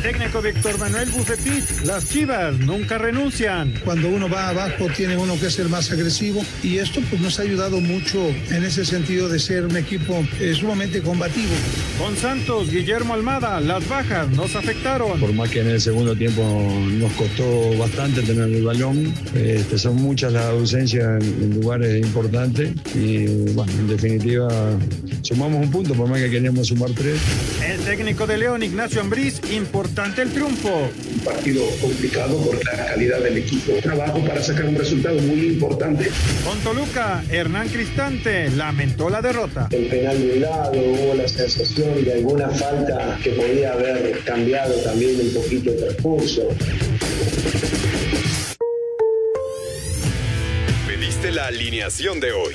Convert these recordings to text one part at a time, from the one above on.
el técnico Víctor Manuel Bucetich, las Chivas nunca renuncian. Cuando uno va abajo tiene uno que ser más agresivo y esto pues nos ha ayudado mucho en ese sentido de ser un equipo eh, sumamente combativo. Con Santos, Guillermo Almada, las bajas nos afectaron. Por más que en el segundo tiempo nos costó bastante tener el balón, este, son muchas las ausencias en, lugares importantes y bueno, en definitiva sumamos un punto por más que queríamos sumar tres. El técnico de León, Ignacio Ambriz, importante el triunfo. Un partido complicado por la calidad del equipo. Trabajo para sacar un resultado muy importante. Con Toluca, Hernán Cristante lamentó la derrota. El penal de un lado, hubo la sensación de alguna falta que podía haber cambiado también un poquito el transcurso. Pediste la alineación de hoy.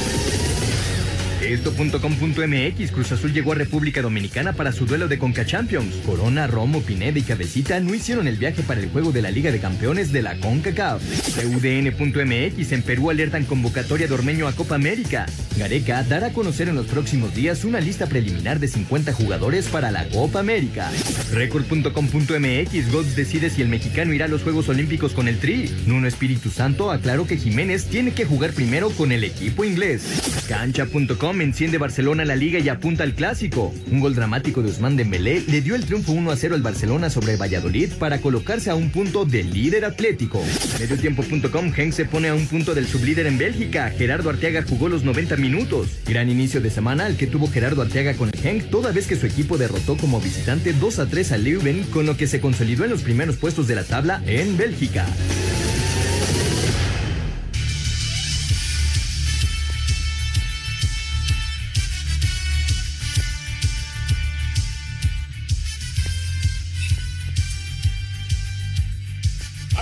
Esto.com.mx Cruz Azul llegó a República Dominicana para su duelo de Conca Champions. Corona, Romo, Pineda y Cabecita no hicieron el viaje para el juego de la Liga de Campeones de la CONCACAF. UDN.mx en Perú alertan convocatoria de Ormeño a Copa América. Gareca dará a conocer en los próximos días una lista preliminar de 50 jugadores para la Copa América. Record.com.mx Gods decide si el mexicano irá a los Juegos Olímpicos con el Tri. Nuno Espíritu Santo aclaró que Jiménez tiene que jugar primero con el equipo inglés. Cancha.com enciende Barcelona la liga y apunta al clásico. Un gol dramático de Usman Dembélé le dio el triunfo 1 a 0 al Barcelona sobre Valladolid para colocarse a un punto del líder atlético. Mediotiempo.com Genk se pone a un punto del sublíder en Bélgica. Gerardo Arteaga jugó los 90 minutos. Gran inicio de semana al que tuvo Gerardo Arteaga con el Genk toda vez que su equipo derrotó como visitante 2 a 3 a Leuven con lo que se consolidó en los primeros puestos de la tabla en Bélgica.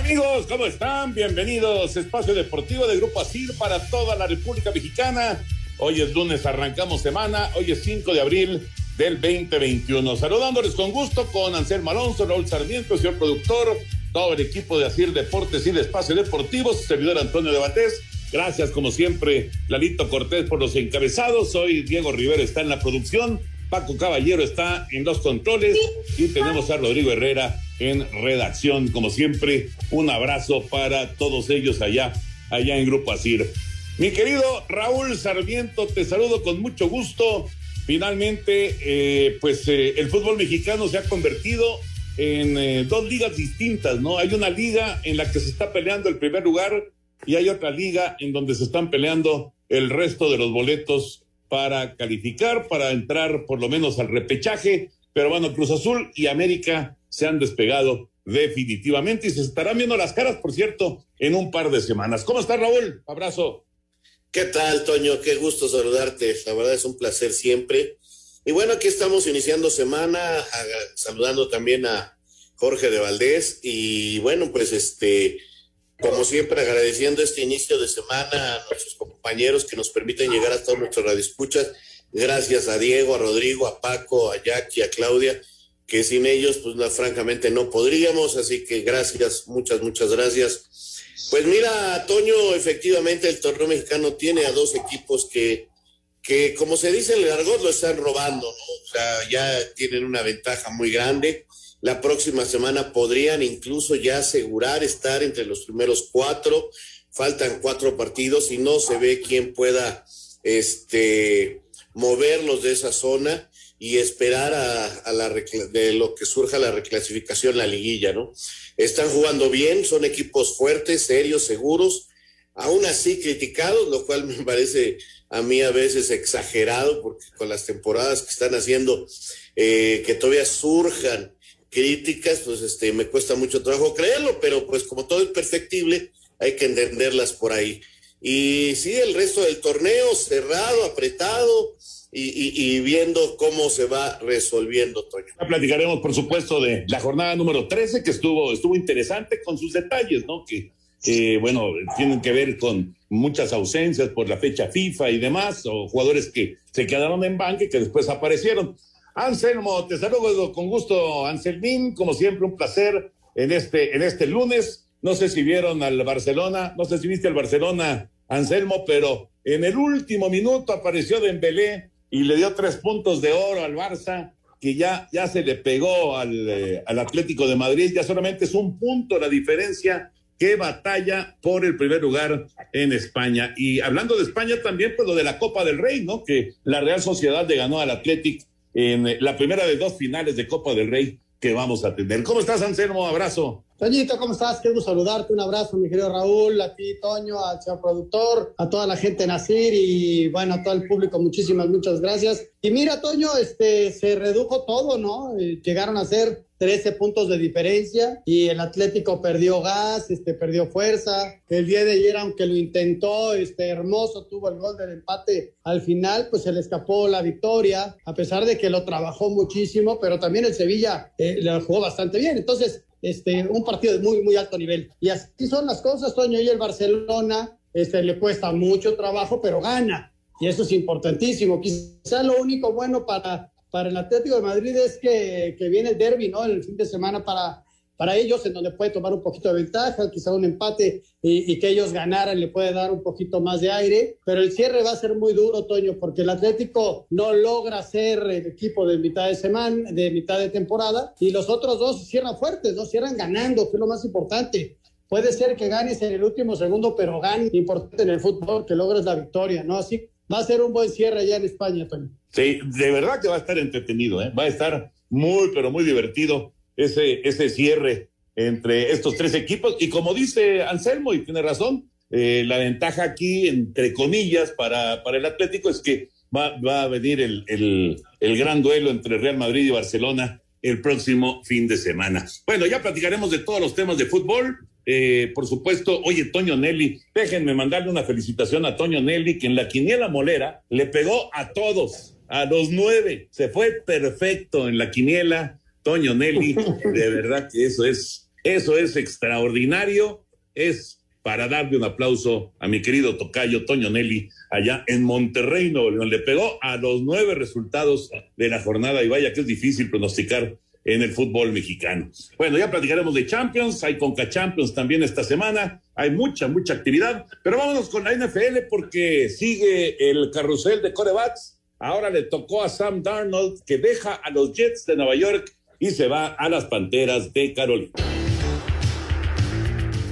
Amigos, ¿cómo están? Bienvenidos Espacio Deportivo de Grupo Asir para toda la República Mexicana. Hoy es lunes, arrancamos semana. Hoy es 5 de abril del 2021. Saludándoles con gusto con Anselmo Alonso, Raúl Sarmiento, señor productor, todo el equipo de Asir Deportes y de Espacio Deportivo, su servidor Antonio de Batés. Gracias, como siempre, Lalito Cortés por los encabezados. Hoy Diego Rivera está en la producción. Paco Caballero está en los controles y tenemos a Rodrigo Herrera en redacción. Como siempre, un abrazo para todos ellos allá, allá en Grupo Asir. Mi querido Raúl Sarmiento, te saludo con mucho gusto. Finalmente, eh, pues eh, el fútbol mexicano se ha convertido en eh, dos ligas distintas, ¿no? Hay una liga en la que se está peleando el primer lugar y hay otra liga en donde se están peleando el resto de los boletos para calificar, para entrar por lo menos al repechaje. Pero bueno, Cruz Azul y América se han despegado definitivamente y se estarán viendo las caras, por cierto, en un par de semanas. ¿Cómo está Raúl? Abrazo. ¿Qué tal, Toño? Qué gusto saludarte. La verdad es un placer siempre. Y bueno, aquí estamos iniciando semana, saludando también a Jorge de Valdés. Y bueno, pues este, como siempre, agradeciendo este inicio de semana a nuestros compañeros que nos permiten llegar a todos nuestros radioescuchas. Gracias a Diego, a Rodrigo, a Paco, a Jackie, a Claudia, que sin ellos, pues francamente no podríamos. Así que gracias, muchas, muchas gracias. Pues mira, Toño, efectivamente el torneo mexicano tiene a dos equipos que, que como se dice en el argot, lo están robando, ¿no? O sea, ya tienen una ventaja muy grande la próxima semana podrían incluso ya asegurar estar entre los primeros cuatro. Faltan cuatro partidos y no se ve quién pueda este, moverlos de esa zona y esperar a, la de lo que surja la reclasificación la liguilla, ¿no? Están jugando bien, son equipos fuertes, serios, seguros, aún así criticados, lo cual me parece a mí a veces exagerado, porque con las temporadas que están haciendo, eh, que todavía surjan críticas, pues este, me cuesta mucho trabajo creerlo, pero pues como todo es perfectible, hay que entenderlas por ahí. Y sí, el resto del torneo cerrado, apretado y, viendo cómo se va resolviendo, Toño. Platicaremos, por supuesto, de la jornada número 13, que estuvo, estuvo interesante con sus detalles, ¿no? Que, bueno, tienen que ver con muchas ausencias por la fecha FIFA y demás, o jugadores que se quedaron en banca y que después aparecieron. Anselmo, te saludo con gusto, Anselmín, como siempre, un placer en este, en este lunes. No sé si vieron al Barcelona, no sé si viste al Barcelona, Anselmo, pero en el último minuto apareció Dembélé y le dio tres puntos de oro al Barça, que ya, ya se le pegó al, eh, al Atlético de Madrid, ya solamente es un punto la diferencia que batalla por el primer lugar en España. Y hablando de España también, pues lo de la Copa del Rey, ¿no? Que la Real Sociedad le ganó al Atlético en la primera de dos finales de Copa del Rey que vamos a tener. ¿Cómo estás, Anselmo? Abrazo. Toñito, ¿cómo estás? Quiero saludarte. Un abrazo, mi querido Raúl, a ti, Toño, al señor productor, a toda la gente de Nacir y bueno, a todo el público. Muchísimas, muchas gracias. Y mira, Toño, este, se redujo todo, ¿no? Eh, llegaron a ser 13 puntos de diferencia y el Atlético perdió gas, este, perdió fuerza. El día de ayer, aunque lo intentó, este, hermoso, tuvo el gol del empate al final, pues se le escapó la victoria, a pesar de que lo trabajó muchísimo, pero también el Sevilla eh, jugó bastante bien. Entonces, este, un partido de muy, muy alto nivel. Y así son las cosas, Toño, y el Barcelona este, le cuesta mucho trabajo, pero gana. Y eso es importantísimo. Quizá lo único bueno para, para el Atlético de Madrid es que, que viene el derby, ¿no? El fin de semana para, para ellos, en donde puede tomar un poquito de ventaja, quizá un empate y, que ellos ganaran le puede dar un poquito más de aire, pero el cierre va a ser muy duro, Toño, porque el Atlético no logra ser el equipo de mitad de semana, de mitad de temporada, y los otros dos cierran fuertes, ¿no? Cierran ganando, que es lo más importante. Puede ser que ganes en el último segundo, pero gane importante en el fútbol, que logres la victoria, ¿no? Así va a ser un buen cierre allá en España, Toño. Sí, de verdad que va a estar entretenido, ¿eh? Va a estar muy, pero muy divertido ese, ese cierre entre estos tres equipos. Y como dice Anselmo, y tiene razón, eh, la ventaja aquí, entre comillas, para, para el Atlético es que va, va a venir el, el, el, gran duelo entre Real Madrid y Barcelona el próximo fin de semana. Bueno, ya platicaremos de todos los temas de fútbol. Eh, por supuesto, oye, Toño Nelly, déjenme mandarle una felicitación a Toño Nelly, que en la quiniela molera le pegó a todos, a los nueve. Se fue perfecto en la quiniela Toño Nelly, de verdad que eso es, eso es extraordinario, es para darle un aplauso a mi querido tocayo Toño Nelly allá en Monterrey, Nuevo León. Le pegó a los nueve resultados de la jornada y vaya que es difícil pronosticar en el fútbol mexicano. Bueno, ya platicaremos de Champions, hay Conca Champions también esta semana, hay mucha, mucha actividad, pero vámonos con la NFL porque sigue el carrusel de corebacks. Ahora le tocó a Sam Darnold que deja a los Jets de Nueva York y se va a las Panteras de Carolina.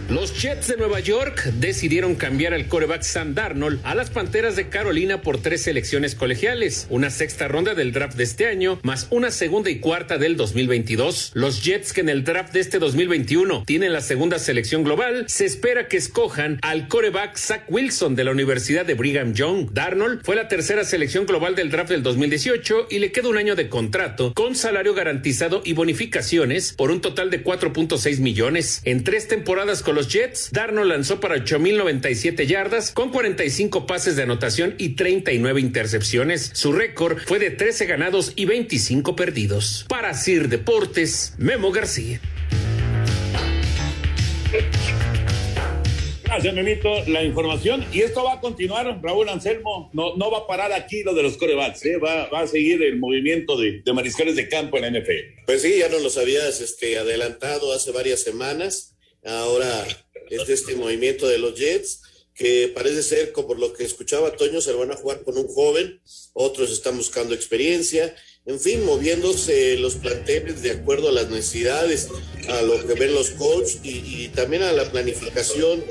Los Jets de Nueva York decidieron cambiar al coreback Sam Darnold a las Panteras de Carolina por tres selecciones colegiales, una sexta ronda del draft de este año, más una segunda y cuarta del 2022. Los Jets que en el draft de este 2021 tienen la segunda selección global, se espera que escojan al coreback Zach Wilson de la Universidad de Brigham Young. Darnold fue la tercera selección global del draft del 2018 y le queda un año de contrato con salario garantizado y bonificaciones por un total de 4.6 millones. En tres temporadas con los Jets, Darno lanzó para 8.097 yardas con 45 pases de anotación y 39 intercepciones. Su récord fue de 13 ganados y 25 perdidos. Para Sir Deportes, Memo García. Gracias, Memito, la información. Y esto va a continuar, Raúl Anselmo. No, no va a parar aquí lo de los corebacks, ¿eh? va, va a seguir el movimiento de, de mariscales de campo en la NFL. Pues sí, ya nos los habías este, adelantado hace varias semanas ahora es este movimiento de los Jets, que parece ser, como por lo que escuchaba Toño, se van a jugar con un joven, otros están buscando experiencia, en fin, moviéndose los planteles de acuerdo a las necesidades, a lo que ven los coaches y, y también a la planificación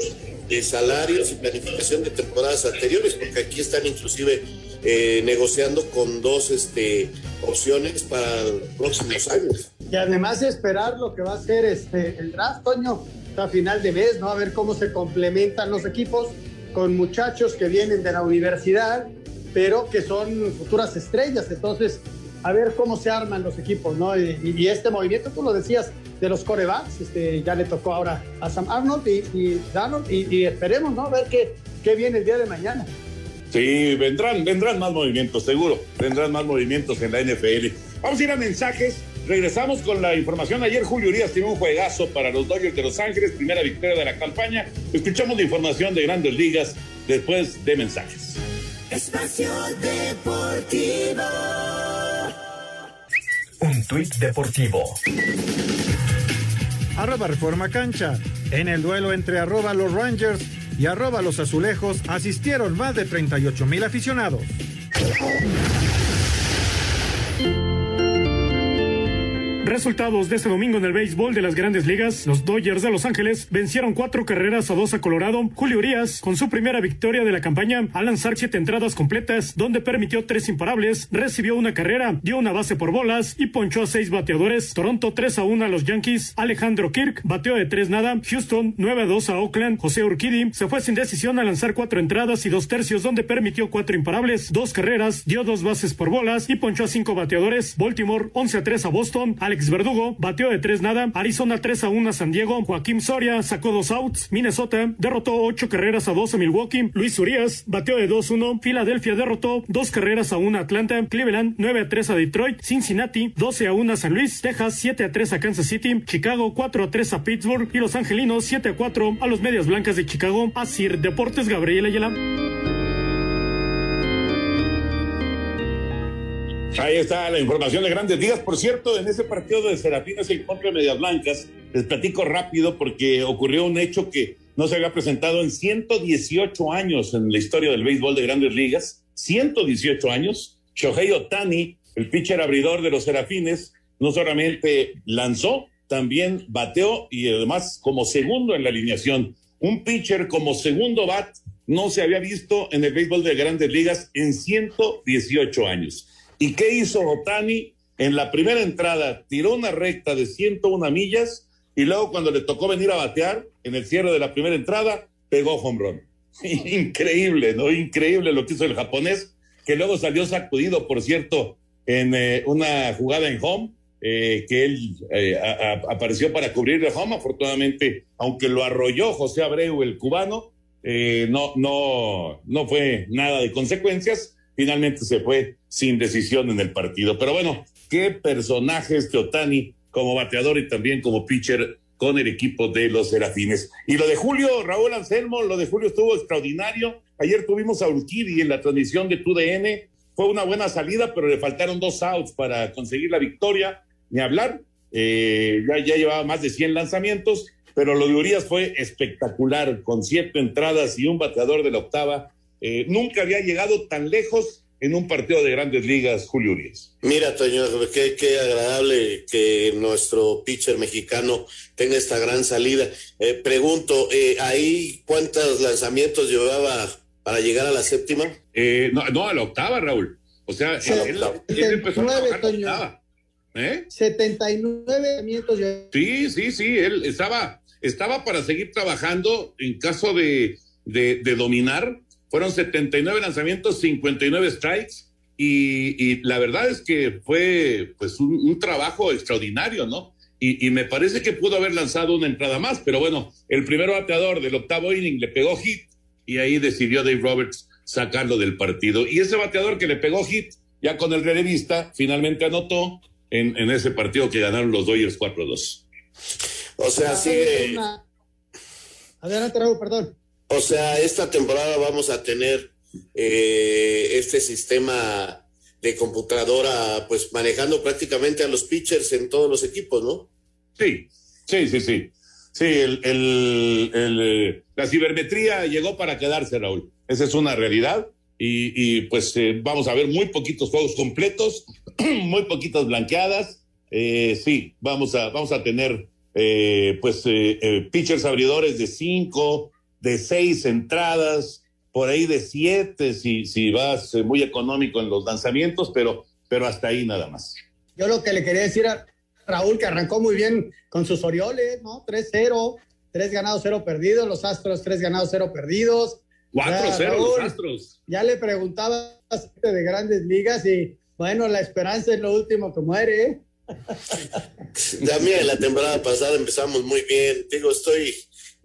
de salarios y planificación de temporadas anteriores, porque aquí están inclusive eh, negociando con dos este, opciones para los próximos años. Y además de esperar lo que va a ser este, el draft, Toño, a final de mes, ¿no? A ver cómo se complementan los equipos con muchachos que vienen de la universidad, pero que son futuras estrellas. Entonces, a ver cómo se arman los equipos, ¿no? Y, este movimiento, tú lo decías, de los corebacks, este, ya le tocó ahora a Sam Arnold y, y Donald, y, esperemos, ¿no? A ver qué, qué viene el día de mañana. Sí, vendrán, vendrán más movimientos, seguro. Vendrán más movimientos en la NFL. Vamos a ir a mensajes. Regresamos con la información. Ayer Julio Urias tiene un juegazo para los Dodgers de Los Ángeles, primera victoria de la campaña. Escuchamos la información de Grandes Ligas después de mensajes. Espacio Deportivo. Un tuit deportivo. Arroba Reforma Cancha. En el duelo entre arroba los Rangers y arroba los azulejos asistieron más de 38 mil aficionados. Resultados de este domingo en el béisbol de las grandes ligas. Los Dodgers de Los Ángeles vencieron cuatro carreras a dos a Colorado. Julio Urias, con su primera victoria de la campaña, al lanzar siete entradas completas, donde permitió tres imparables, recibió una carrera, dio una base por bolas y ponchó a seis bateadores. Toronto 3 a 1 a los Yankees. Alejandro Kirk bateó de tres nada. Houston 9 a 2 a Oakland. José Urquidi se fue sin decisión a lanzar cuatro entradas y dos tercios, donde permitió cuatro imparables, dos carreras, dio dos bases por bolas y ponchó a cinco bateadores. Baltimore 11 a 3 a Boston. Alex Verdugo bateó de tres nada. Arizona 3 a 1 a San Diego. Joaquín Soria sacó dos outs. Minnesota derrotó ocho carreras a dos a Milwaukee. Luis Urias bateó de 2-1. Filadelfia derrotó dos carreras a 1 a Atlanta. Cleveland 9 a 3 a Detroit. Cincinnati 12 a 1 a San Luis. Texas 7 a 3 a Kansas City. Chicago 4 a 3 a Pittsburgh. Y los angelinos 7 a 4 a los medias blancas de Chicago. Asir Deportes Gabriel Ayala. Ahí está la información de grandes ligas. Por cierto, en ese partido de Serafinas en contra de Medias Blancas, les platico rápido porque ocurrió un hecho que no se había presentado en 118 años en la historia del béisbol de grandes ligas. 118 años. Shohei Otani, el pitcher abridor de los Serafines, no solamente lanzó, también bateó y además como segundo en la alineación. Un pitcher como segundo bat no se había visto en el béisbol de grandes ligas en 118 años. ¿Y qué hizo Otani? En la primera entrada tiró una recta de 101 millas y luego cuando le tocó venir a batear en el cierre de la primera entrada, pegó home run. Increíble, ¿no? Increíble lo que hizo el japonés, que luego salió sacudido, por cierto, en eh, una jugada en home, eh, que él eh, apareció para cubrir el home. Afortunadamente, aunque lo arrolló José Abreu, el cubano, no, no, no fue nada de consecuencias. Finalmente se fue sin decisión en el partido. Pero bueno, qué personaje este Otani como bateador y también como pitcher con el equipo de los Serafines. Y lo de Julio, Raúl Anselmo, lo de Julio estuvo extraordinario. Ayer tuvimos a Urquidi en la transmisión de TUDN. Fue una buena salida, pero le faltaron dos outs para conseguir la victoria. Ni hablar, eh, ya, ya llevaba más de 100 lanzamientos, pero lo de Urias fue espectacular, con siete entradas y un bateador de la octava. Eh, nunca había llegado tan lejos en un partido de grandes ligas, Julio Urias. Mira, Toño, qué, qué agradable que nuestro pitcher mexicano tenga esta gran salida. Eh, pregunto, eh, ¿ahí cuántos lanzamientos llevaba para llegar a la séptima? Eh, no, no, a la octava, Raúl. O sea, Sí, él, él empezó a trabajar a la octava. ¿Eh? 79 lanzamientos. Sí, sí, sí, él estaba, estaba para seguir trabajando en caso de, de, de dominar. Fueron 79 lanzamientos, 59 strikes. Y, y la verdad es que fue pues un, un trabajo extraordinario, ¿no? Y, y, me parece que pudo haber lanzado una entrada más, pero bueno, el primer bateador del octavo inning le pegó hit y ahí decidió Dave Roberts sacarlo del partido. Y ese bateador que le pegó hit, ya con el relevista, finalmente anotó en, en ese partido que ganaron los Dodgers 4-2. O sea, sigue. Adelante, Raúl, perdón. O sea, esta temporada vamos a tener eh, este sistema de computadora, pues manejando prácticamente a los pitchers en todos los equipos, ¿no? Sí, sí, sí, sí. Sí, el, la cibermetría llegó para quedarse, Raúl. Esa es una realidad. Y, y pues eh, vamos a ver muy poquitos juegos completos, muy poquitas blanqueadas. Eh, sí, vamos a, vamos a tener eh, pues pitchers abridores de cinco, de seis entradas, por ahí de siete, si, si vas muy económico en los lanzamientos, pero, pero hasta ahí nada más. Yo lo que le quería decir a Raúl, que arrancó muy bien con sus Orioles, ¿no? 3-0, 3 ganados, 0 perdidos, los Astros 3 ganados, 0 perdidos. 4-0 los Astros. Ya le preguntaba de grandes ligas y bueno, la esperanza es lo último que muere, ¿eh? También la temporada pasada empezamos muy bien. Digo, estoy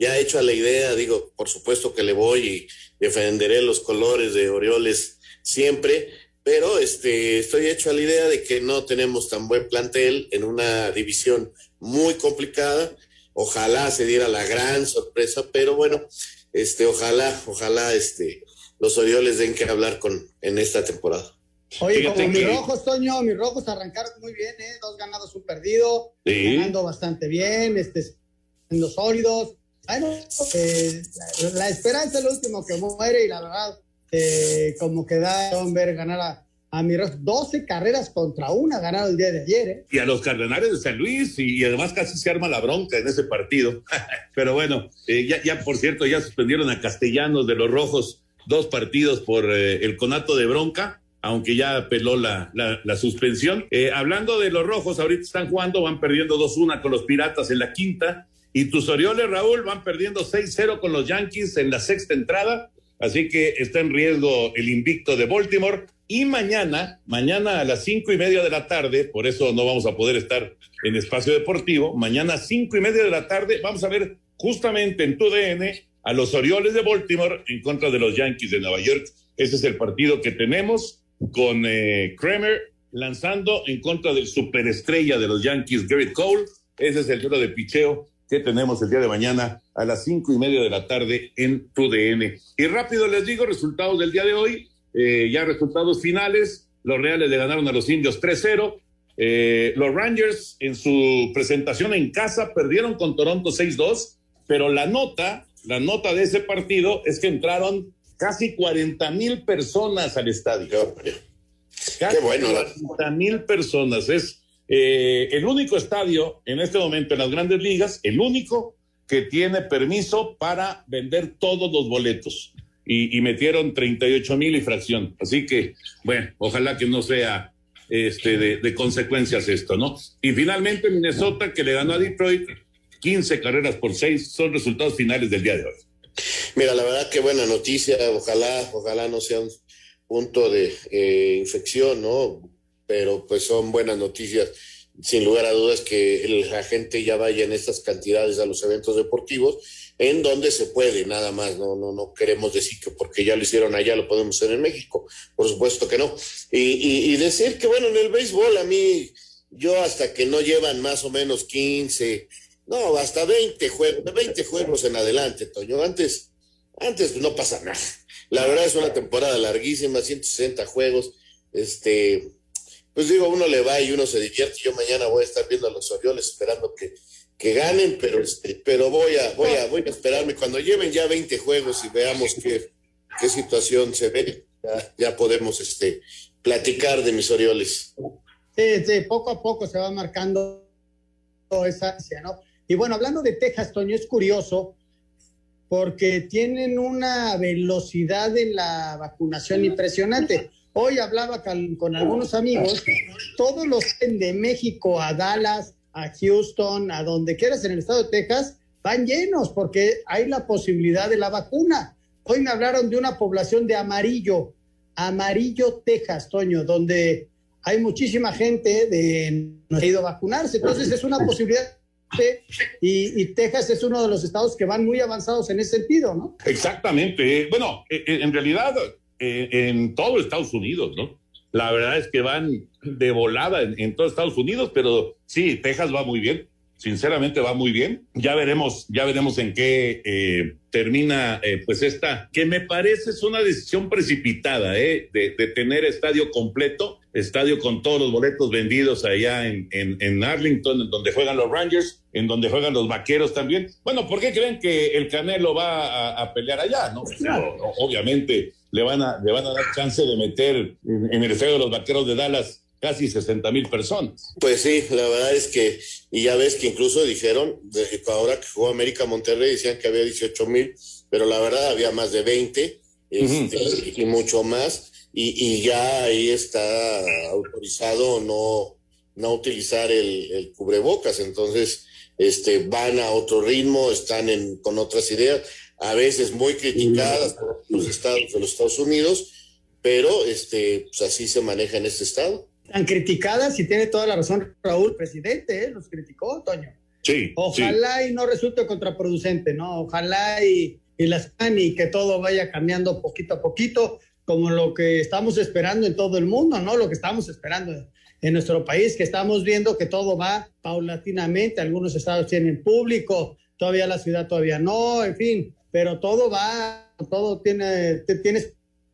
ya hecho a la idea, digo, por supuesto que le voy y defenderé los colores de Orioles siempre, pero este, estoy hecho a la idea de que no tenemos tan buen plantel en una división muy complicada. Ojalá se diera la gran sorpresa, pero bueno, este, ojalá, ojalá este, los Orioles den que hablar con en esta temporada. Oye, como mis rojos, Toño, mis rojos arrancaron muy bien, ¿eh? Dos ganados, un perdido, ganando bastante bien, este, siendo sólidos. Bueno, eh, la, esperanza es lo último que muere y la verdad, eh, como que da ver ganar a, a mi 12 carreras contra una ganaron el día de ayer. ¿eh? Y a los Cardenales de San Luis, y, además casi se arma la bronca en ese partido. Pero bueno, eh, ya, ya por cierto, ya suspendieron a Castellanos de los Rojos dos partidos por eh, el conato de bronca aunque ya apeló la, la, suspensión. Eh, hablando de los rojos, ahorita están jugando, van perdiendo 2-1 con los Piratas en la quinta, y tus Orioles, Raúl, van perdiendo 6-0 con los Yankees en la sexta entrada, así que está en riesgo el invicto de Baltimore. Y mañana, mañana a las cinco y media de la tarde, por eso no vamos a poder estar en espacio deportivo, mañana a cinco y media de la tarde vamos a ver justamente en tu DN a los Orioles de Baltimore en contra de los Yankees de Nueva York. Ese es el partido que tenemos con eh, Kramer lanzando en contra del superestrella de los Yankees, Garrett Cole. Ese es el duelo de picheo que tenemos el día de mañana a las cinco y media de la tarde en TUDN. Y rápido les digo resultados del día de hoy, eh, ya resultados finales. Los Reales le ganaron a los Indios 3-0. Eh, los Rangers en su presentación en casa perdieron con Toronto 6-2, pero la nota, la nota de ese partido es que entraron casi 40 mil personas al estadio. Casi Qué bueno. 40 mil personas. Es eh, el único estadio en este momento en las grandes ligas, el único que tiene permiso para vender todos los boletos. Y, y metieron 38 mil y fracción. Así que, bueno, ojalá que no sea este, de, consecuencias esto, ¿no? Y finalmente Minnesota, que le ganó a Detroit 15 carreras por 6, son resultados finales del día de hoy. Mira, la verdad que buena noticia, ojalá, ojalá no sea un punto de eh, infección, ¿no? Pero pues son buenas noticias, sin lugar a dudas que la gente ya vaya en estas cantidades a los eventos deportivos, en donde se puede, nada más, no, no, no queremos decir que porque ya lo hicieron allá lo podemos hacer en México, por supuesto que no. Y, decir que bueno, en el béisbol a mí, yo hasta que no llevan más o menos 15, no, hasta 20 juegos, 20 juegos en adelante, Toño. Antes, antes no pasa nada. La verdad es una temporada larguísima, 160 juegos. Este, pues digo, uno le va y uno se divierte. Yo mañana voy a estar viendo a los Orioles esperando que, que ganen, pero, este, pero voy a, voy a, voy a esperarme. Cuando lleven ya 20 juegos y veamos qué, qué situación se ve, ya, podemos este, platicar de mis Orioles. Sí, sí, poco a poco se va marcando esa, ¿no? Y bueno, hablando de Texas, Toño, es curioso porque tienen una velocidad en la vacunación impresionante. Hoy hablaba con, algunos amigos, todos los de México a Dallas, a Houston, a donde quieras en el estado de Texas, van llenos porque hay la posibilidad de la vacuna. Hoy me hablaron de una población de Amarillo, Amarillo, Texas, Toño, donde hay muchísima gente de no ha ido a vacunarse. Entonces es una posibilidad y, Texas es uno de los estados que van muy avanzados en ese sentido, ¿no? Exactamente. Bueno, eh, eh, en realidad, eh, en todo Estados Unidos, ¿no? La verdad es que van de volada en, en todo Estados Unidos, pero sí, Texas va muy bien sinceramente va muy bien. Ya veremos, ya veremos en qué eh, termina eh, pues esta, que me parece es una decisión precipitada, eh, de, tener estadio completo, estadio con todos los boletos vendidos allá en, en, Arlington, en donde juegan los Rangers, en donde juegan los Vaqueros también. Bueno, ¿por qué creen que el Canelo va a, pelear allá? No, obviamente le van a le van a dar chance de meter en, el estadio de los Vaqueros de Dallas casi 60 mil personas. Pues sí, la verdad es que, y ya ves que incluso dijeron, de, ahora que jugó América Monterrey, decían que había 18 mil, pero la verdad había más de 20 este, y mucho más, y, y, ya ahí está autorizado no, no utilizar el, el, cubrebocas, entonces este, van a otro ritmo, están en, con otras ideas, a veces muy criticadas por los estados de los Estados Unidos, pero este, pues así se maneja en este estado tan criticadas y tiene toda la razón Raúl, presidente, ¿eh? los criticó, Toño. Sí. Ojalá y no resulte contraproducente, ¿no? Ojalá y, y las y que todo vaya cambiando poquito a poquito, como lo que estamos esperando en todo el mundo, ¿no? Lo que estamos esperando en nuestro país, que estamos viendo que todo va paulatinamente, algunos estados tienen público, todavía la ciudad todavía no, en fin, pero todo va, todo tiene, tiene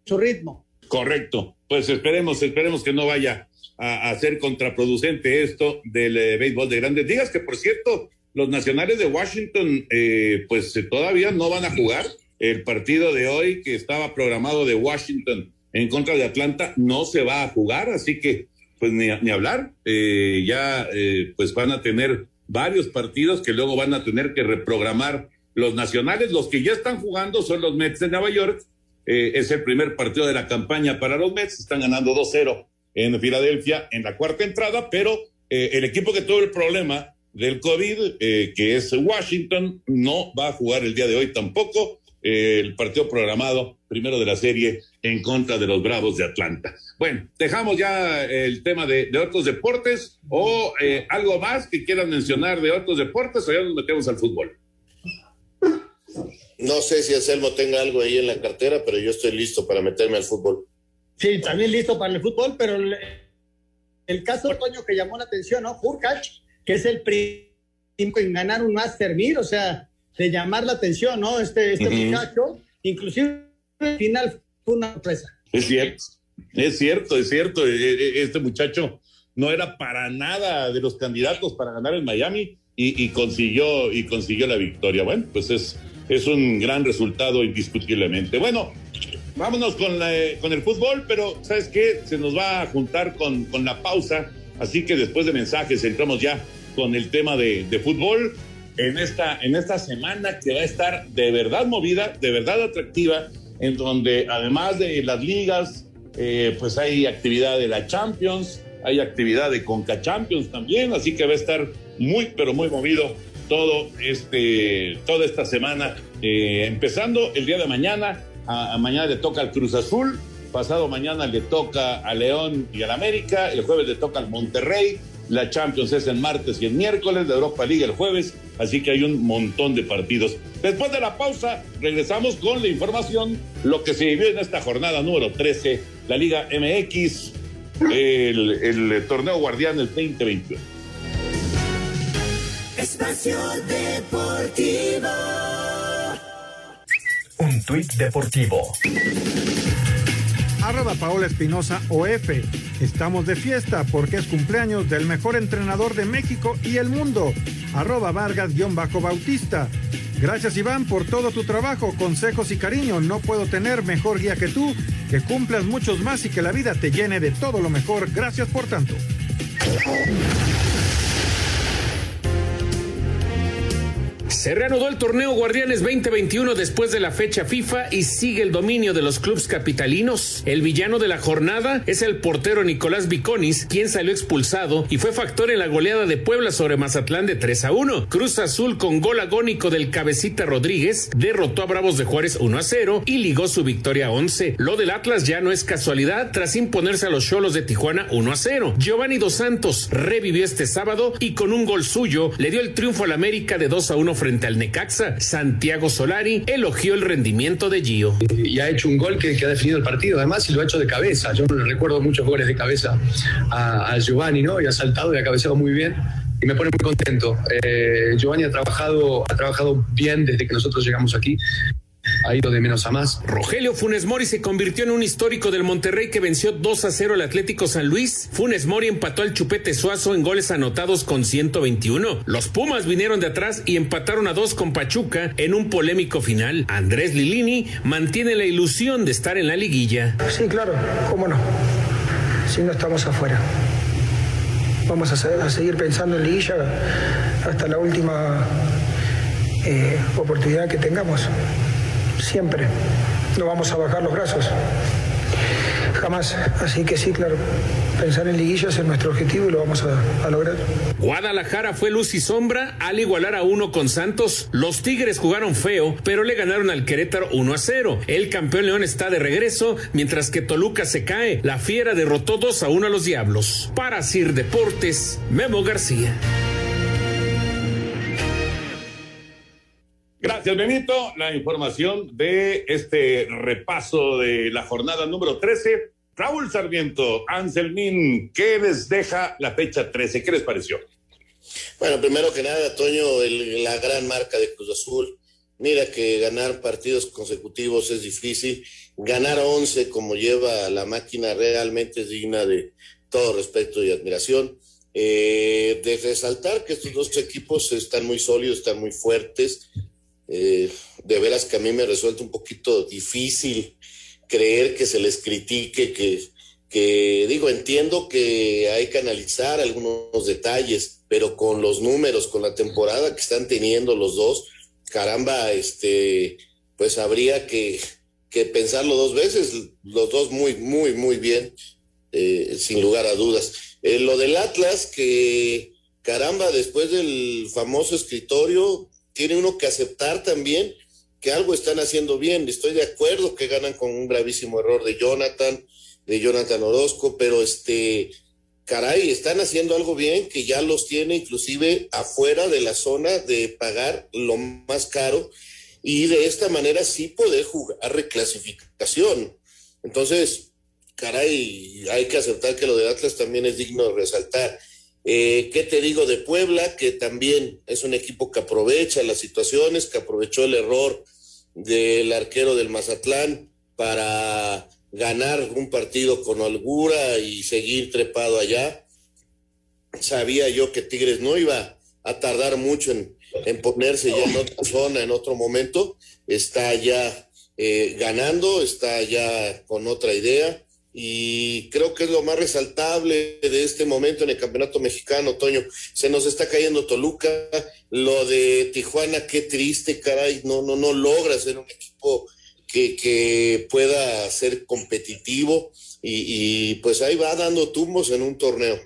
su ritmo. Correcto. Pues esperemos, esperemos que no vaya a, a ser contraproducente esto del eh, béisbol de grandes ligas, que por cierto, los nacionales de Washington, eh, pues todavía no van a jugar. El partido de hoy que estaba programado de Washington en contra de Atlanta no se va a jugar, así que pues ni, ni hablar. Eh, ya eh, pues van a tener varios partidos que luego van a tener que reprogramar los nacionales. Los que ya están jugando son los Mets de Nueva York. Eh, es el primer partido de la campaña para los Mets. Están ganando 2-0 en Filadelfia en la cuarta entrada, pero eh, el equipo que tuvo el problema del COVID, eh, que es Washington, no va a jugar el día de hoy tampoco. Eh, el partido programado primero de la serie en contra de los Bravos de Atlanta. Bueno, dejamos ya el tema de, otros deportes o algo más que quieran mencionar de otros deportes o ya nos metemos al fútbol. No sé si Anselmo tenga algo ahí en la cartera, pero yo estoy listo para meterme al fútbol. Sí, también listo para el fútbol, pero el, el caso Toño que llamó la atención, ¿no? Hurkacz, que es el primero en ganar un Master 1000, o sea, de llamar la atención, ¿no? Este, este muchacho, inclusive al final fue una sorpresa. Es cierto, es cierto, es cierto. Eh, eh, Este muchacho no era para nada de los candidatos para ganar en Miami y, y consiguió y consiguió la victoria. Bueno, pues es, es un gran resultado indiscutiblemente. Bueno, vámonos con, con el fútbol, pero ¿sabes qué? Se nos va a juntar con, con la pausa, así que después de mensajes entramos ya con el tema de, de fútbol en esta, en esta semana que va a estar de verdad movida, de verdad atractiva, en donde además de las ligas, eh, pues hay actividad de la Champions, hay actividad de Conca Champions también, así que va a estar muy, pero muy movido todo este, toda esta semana, eh, empezando el día de mañana, a, mañana le toca al Cruz Azul, pasado mañana le toca a León y al América, el jueves le toca al Monterrey, la Champions es el martes y el miércoles, la Europa League el jueves, así que hay un montón de partidos. Después de la pausa, regresamos con la información, lo que se vivió en esta jornada número 13, la Liga MX, el, torneo Guardianes 2021. Espacio Deportivo. Un tuit deportivo. Arroba Paola Espinosa OF. Estamos de fiesta porque es cumpleaños del mejor entrenador de México y el mundo. Arroba Vargas-Bautista. Gracias Iván por todo tu trabajo, consejos y cariño. No puedo tener mejor guía que tú. Que cumplas muchos más y que la vida te llene de todo lo mejor. Gracias por tanto. Se reanudó el torneo Guardianes 2021 después de la fecha FIFA y sigue el dominio de los clubes capitalinos. El villano de la jornada es el portero Nicolás Viconis, quien salió expulsado y fue factor en la goleada de Puebla sobre Mazatlán de 3 a 1. Cruz Azul con gol agónico del cabecita Rodríguez derrotó a Bravos de Juárez 1 a 0 y ligó su victoria a 11. Lo del Atlas ya no es casualidad tras imponerse a los Cholos de Tijuana 1 a 0. Giovanni Dos Santos revivió este sábado y con un gol suyo le dio el triunfo al América de 2 a 1 frente al Necaxa. Santiago Solari elogió el rendimiento de Gio. y ha hecho un gol que, ha definido el partido, además, y lo ha hecho de cabeza. Yo no recuerdo muchos goles de cabeza a, a Giovanni, ¿no? Y ha saltado y ha cabeceado muy bien. Y me pone muy contento. Eh, Giovanni ha trabajado, ha trabajado bien desde que nosotros llegamos aquí. Ha ido de menos a más. Rogelio Funes Mori se convirtió en un histórico del Monterrey que venció 2 a 0 al Atlético San Luis. Funes Mori empató al Chupete Suazo en goles anotados con 121. Los Pumas vinieron de atrás y empataron a 2 con Pachuca en un polémico final. Andrés Lilini mantiene la ilusión de estar en la liguilla. Sí, claro, cómo no. Si no estamos afuera. Vamos a seguir pensando en liguilla hasta la última eh, oportunidad que tengamos. Siempre. No vamos a bajar los brazos. Jamás. Así que sí, claro. Pensar en liguillas es nuestro objetivo y lo vamos a, lograr. Guadalajara fue luz y sombra al igualar a uno con Santos. Los Tigres jugaron feo, pero le ganaron al Querétaro 1 a 0. El campeón León está de regreso, mientras que Toluca se cae. La Fiera derrotó 2 a 1 a los Diablos. Para Sir Deportes, Memo García. Gracias, Benito. La información de este repaso de la jornada número 13. Raúl Sarmiento, Anselmín, ¿qué les deja la fecha 13? ¿Qué les pareció? Bueno, primero que nada, Toño, el, la gran marca de Cruz Azul. Mira que ganar partidos consecutivos es difícil. Ganar 11 como lleva la máquina realmente es digna de todo respeto y admiración. Eh, de resaltar que estos dos equipos están muy sólidos, están muy fuertes. Eh, de veras que a mí me resulta un poquito difícil creer que se les critique, que, que digo, entiendo que hay que analizar algunos detalles, pero con los números, con la temporada que están teniendo los dos, caramba, este, pues habría que, que pensarlo dos veces, los dos muy, muy, muy bien, eh, sin lugar a dudas. Eh, lo del Atlas, que caramba, después del famoso escritorio, tiene uno que aceptar también que algo están haciendo bien. Estoy de acuerdo que ganan con un gravísimo error de Jonathan, de Jonathan Orozco, pero este, caray, están haciendo algo bien que ya los tiene inclusive afuera de la zona de pagar lo más caro y de esta manera sí poder jugar reclasificación. Entonces, caray, hay que aceptar que lo de Atlas también es digno de resaltar. Eh, ¿Qué te digo de Puebla? Que también es un equipo que aprovecha las situaciones, que aprovechó el error del arquero del Mazatlán para ganar un partido con holgura y seguir trepado allá. Sabía yo que Tigres no iba a tardar mucho en, en ponerse ya en otra zona, en otro momento. Está ya eh, ganando, está ya con otra idea y creo que es lo más resaltable de este momento en el campeonato mexicano, Toño. Se nos está cayendo Toluca, lo de Tijuana, qué triste, caray, no, no, no logra ser un equipo que, que pueda ser competitivo y, y pues ahí va dando tumbos en un torneo.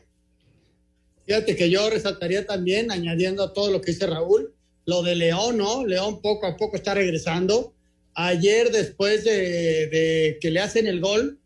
Fíjate que yo resaltaría también, añadiendo a todo lo que dice Raúl, lo de León, ¿no? León poco a poco está regresando. Ayer, después de, de que le hacen el gol,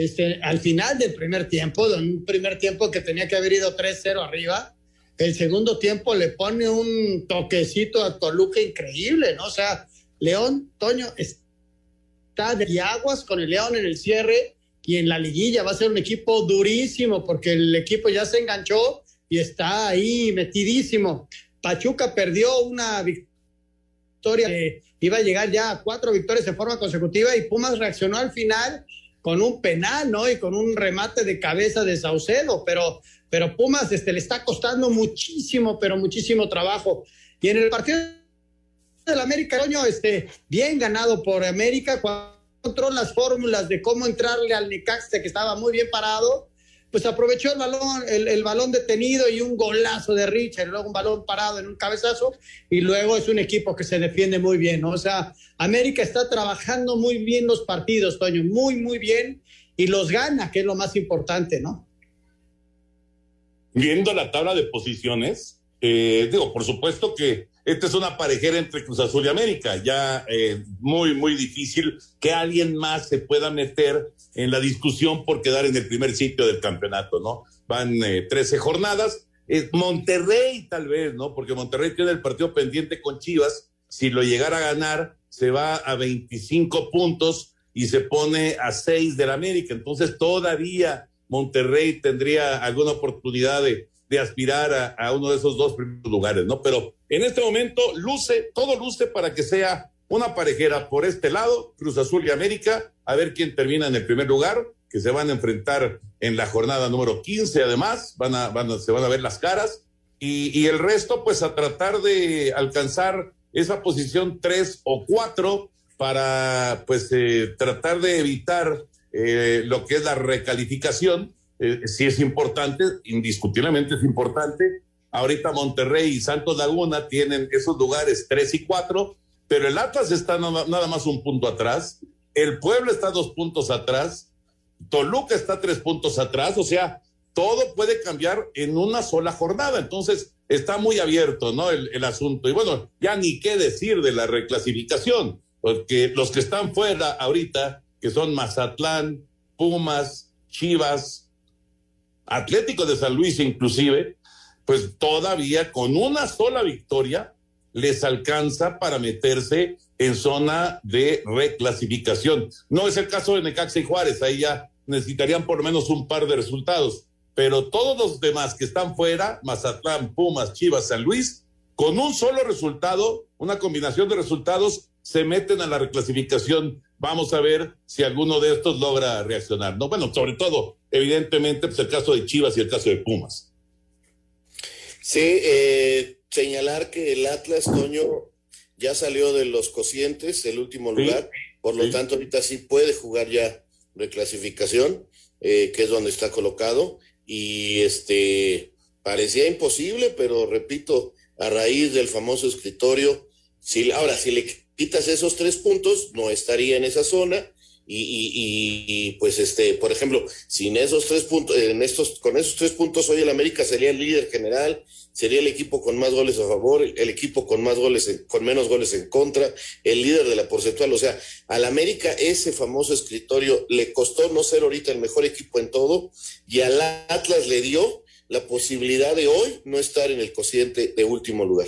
este, al final del primer tiempo, de un primer tiempo que tenía que haber ido 3-0 arriba, el segundo tiempo le pone un toquecito a Toluca increíble, ¿no? O sea, León, Toño, está de aguas con el León en el cierre y en la liguilla va a ser un equipo durísimo porque el equipo ya se enganchó y está ahí metidísimo. Pachuca perdió una victoria que iba a llegar ya a cuatro victorias de forma consecutiva y Pumas reaccionó al final con un penal, ¿no? Y con un remate de cabeza de Saucedo, pero, pero Pumas este, le está costando muchísimo, pero muchísimo trabajo. Y en el partido del América, coño, este, bien ganado por América, cuando encontró las fórmulas de cómo entrarle al Necaxa, que estaba muy bien parado, pues aprovechó el balón, el, el, balón detenido y un golazo de Richard, luego un balón parado en un cabezazo, y luego es un equipo que se defiende muy bien, ¿no? O sea, América está trabajando muy bien los partidos, Toño, muy, muy bien, y los gana, que es lo más importante, ¿no? Viendo la tabla de posiciones, eh, digo, por supuesto que esta es una parejera entre Cruz Azul y América, ya eh, muy, muy difícil que alguien más se pueda meter en la discusión por quedar en el primer sitio del campeonato, ¿no? Van eh, 13 jornadas. Eh, Monterrey tal vez, ¿no? Porque Monterrey tiene el partido pendiente con Chivas. Si lo llegara a ganar, se va a 25 puntos y se pone a 6 del América. Entonces todavía Monterrey tendría alguna oportunidad de, aspirar a, a, uno de esos dos primeros lugares, ¿no? Pero en este momento luce, todo luce para que sea una parejera por este lado, Cruz Azul y América, a ver quién termina en el primer lugar, que se van a enfrentar en la jornada número 15, además, van a, se van a ver las caras, y, el resto, pues a tratar de alcanzar esa posición 3 o 4 para, pues, eh, tratar de evitar eh, lo que es la recalificación, eh, si es importante, indiscutiblemente es importante. Ahorita Monterrey y Santos Laguna tienen esos lugares 3 y 4, pero el Atlas está nada más un punto atrás, el Pueblo está dos puntos atrás, Toluca está tres puntos atrás, o sea, todo puede cambiar en una sola jornada, entonces está muy abierto, ¿no? El, el asunto. Y bueno, ya ni qué decir de la reclasificación, porque los que están fuera ahorita, que son Mazatlán, Pumas, Chivas, Atlético de San Luis inclusive, pues todavía con una sola victoria les alcanza para meterse en zona de reclasificación. No es el caso de Necaxa y Juárez, ahí ya necesitarían por lo menos un par de resultados, pero todos los demás que están fuera, Mazatlán, Pumas, Chivas, San Luis, con un solo resultado, una combinación de resultados, se meten a la reclasificación. Vamos a ver si alguno de estos logra reaccionar. No, bueno, sobre todo, evidentemente, pues el caso de Chivas y el caso de Pumas. Sí, eh, señalar que el Atlas, Toño, ya salió de los cocientes, el último lugar, por lo tanto ahorita sí puede jugar ya reclasificación, eh, que es donde está colocado, y este parecía imposible, pero repito, a raíz del famoso escritorio, si, ahora si le quitas esos tres puntos, no estaría en esa zona, y, pues este, por ejemplo, sin esos tres puntos, en estos, con esos tres puntos hoy el América sería el líder general, sería el equipo con más goles a favor, el equipo con más goles, con menos goles en contra, el líder de la porcentual. O sea, al América ese famoso escritorio le costó no ser ahorita el mejor equipo en todo y al Atlas le dio la posibilidad de hoy no estar en el cociente de último lugar.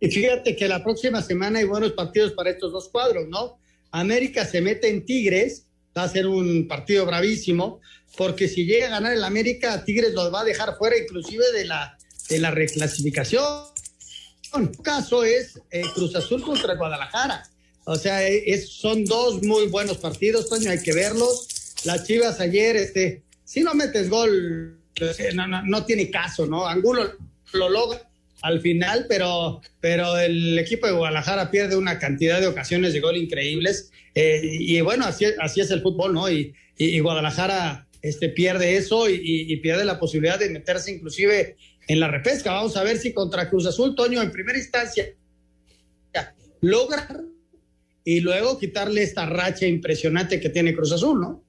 Y fíjate que la próxima semana hay buenos partidos para estos dos cuadros, ¿no? América se mete en Tigres, va a ser un partido bravísimo, porque si llega a ganar el América, Tigres los va a dejar fuera inclusive de la, de la reclasificación. El caso es eh, Cruz Azul contra Guadalajara. O sea, es, son dos muy buenos partidos, Toño, hay que verlos. Las Chivas ayer, este, si no metes gol, eh, no, no, no tiene caso, ¿no? Angulo lo logra, al final, pero, pero el equipo de Guadalajara pierde una cantidad de ocasiones de gol increíbles. Eh, y bueno, así, así es el fútbol, ¿no? Y, Guadalajara este, pierde eso y, y, pierde la posibilidad de meterse inclusive en la repesca. Vamos a ver si contra Cruz Azul, Toño, en primera instancia, logra y luego quitarle esta racha impresionante que tiene Cruz Azul, ¿no?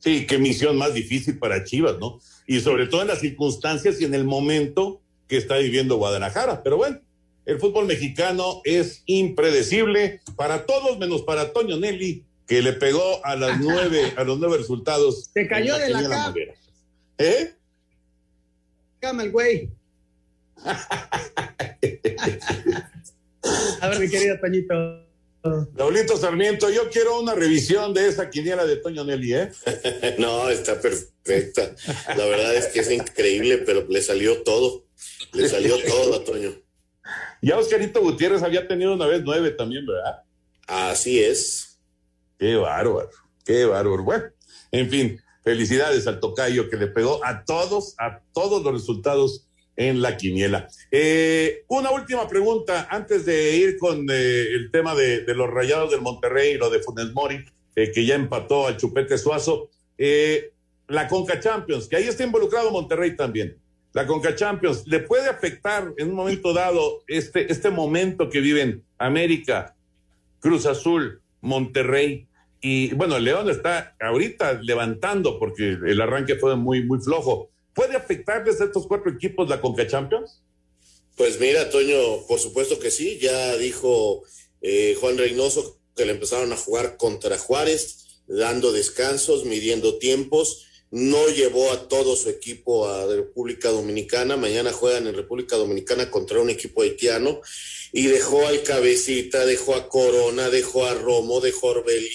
Sí, qué misión más difícil para Chivas, ¿no? Y sobre todo en las circunstancias y en el momento que está viviendo Guadalajara. Pero bueno, el fútbol mexicano es impredecible para todos menos para Toño Nelly, que le pegó a las nueve, a los nueve resultados. Se cayó de la cama. ¿Eh? Cama el güey. a ver, mi querido Toñito. Raulito Sarmiento, yo quiero una revisión de esa quiniela de Toño Nelly, ¿eh? no, está perfecta. La verdad es que es increíble, pero le salió todo. Le salió todo a Toño. Ya Oscarito Gutiérrez había tenido una vez nueve también, ¿verdad? Así es. Qué bárbaro, qué bárbaro. Bueno, en fin, felicidades al tocayo que le pegó a todos, a todos los resultados en la quiniela. Eh, una última pregunta antes de ir con eh, el tema de, de, los rayados del Monterrey y lo de Funes Mori, eh, que ya empató al Chupete Suazo. la Conca Champions, que ahí está involucrado Monterrey también la Conca Champions, ¿le puede afectar en un momento dado este, este momento que viven América, Cruz Azul, Monterrey? Y bueno, León está ahorita levantando porque el arranque fue muy, muy flojo. ¿Puede afectarles a estos cuatro equipos la Conca Champions? Pues mira, Toño, por supuesto que sí. Ya dijo eh, Juan Reynoso que le empezaron a jugar contra Juárez, dando descansos, midiendo tiempos no llevó a todo su equipo a República Dominicana. Mañana juegan en República Dominicana contra un equipo haitiano y dejó al Cabecita, dejó a Corona, dejó a Romo, dejó a Orbelín,